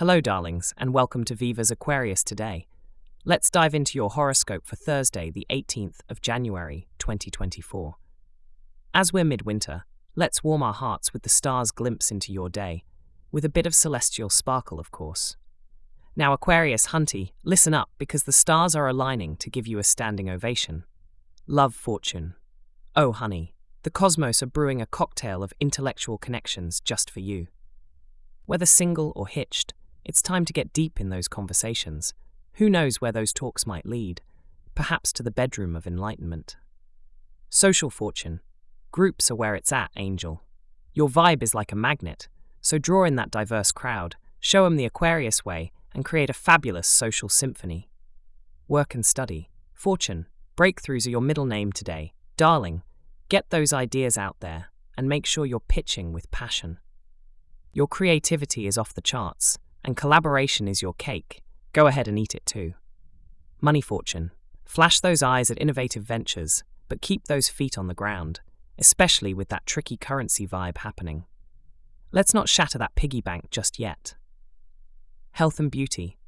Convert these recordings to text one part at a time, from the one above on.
Hello, darlings, and welcome to Viva's Aquarius today. Let's dive into your horoscope for Thursday, the 18th of January, 2024. As we're midwinter, let's warm our hearts with the stars' glimpse into your day, with a bit of celestial sparkle, of course. Now, Aquarius Hunty, listen up because the stars are aligning to give you a standing ovation. Love fortune. Oh, honey, the cosmos are brewing a cocktail of intellectual connections just for you. Whether single or hitched, it's time to get deep in those conversations. Who knows where those talks might lead? Perhaps to the bedroom of enlightenment. Social fortune. Groups are where it's at, Angel. Your vibe is like a magnet, so draw in that diverse crowd, show 'em the Aquarius way, and create a fabulous social symphony. Work and study. Fortune. Breakthroughs are your middle name today. Darling, get those ideas out there and make sure you're pitching with passion. Your creativity is off the charts and collaboration is your cake, go ahead and eat it too. Money fortune. Flash those eyes at innovative ventures, but keep those feet on the ground, especially with that tricky currency vibe happening. Let's not shatter that piggy bank just yet. Health and beauty.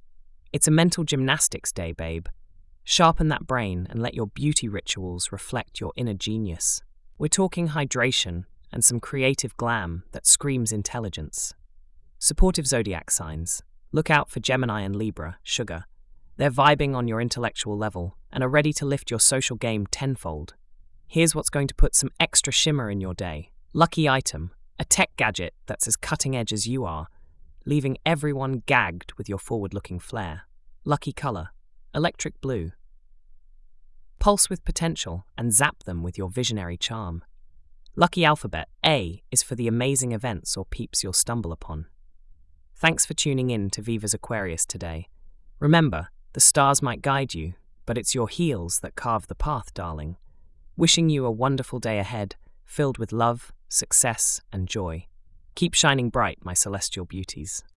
It's a mental gymnastics day, babe. Sharpen that brain and let your beauty rituals reflect your inner genius. We're talking hydration and some creative glam that screams intelligence. Supportive zodiac signs. Look out for Gemini and Libra, sugar. They're vibing on your intellectual level and are ready to lift your social game tenfold. Here's what's going to put some extra shimmer in your day. Lucky item, a tech gadget that's as cutting edge as you are, leaving everyone gagged with your forward looking flair. Lucky color, electric blue. Pulse with potential and zap them with your visionary charm. Lucky alphabet, A, is for the amazing events or peeps you'll stumble upon. Thanks for tuning in to Viva's Aquarius today. Remember, the stars might guide you, but it's your heels that carve the path, darling. Wishing you a wonderful day ahead, filled with love, success, and joy. Keep shining bright, my celestial beauties.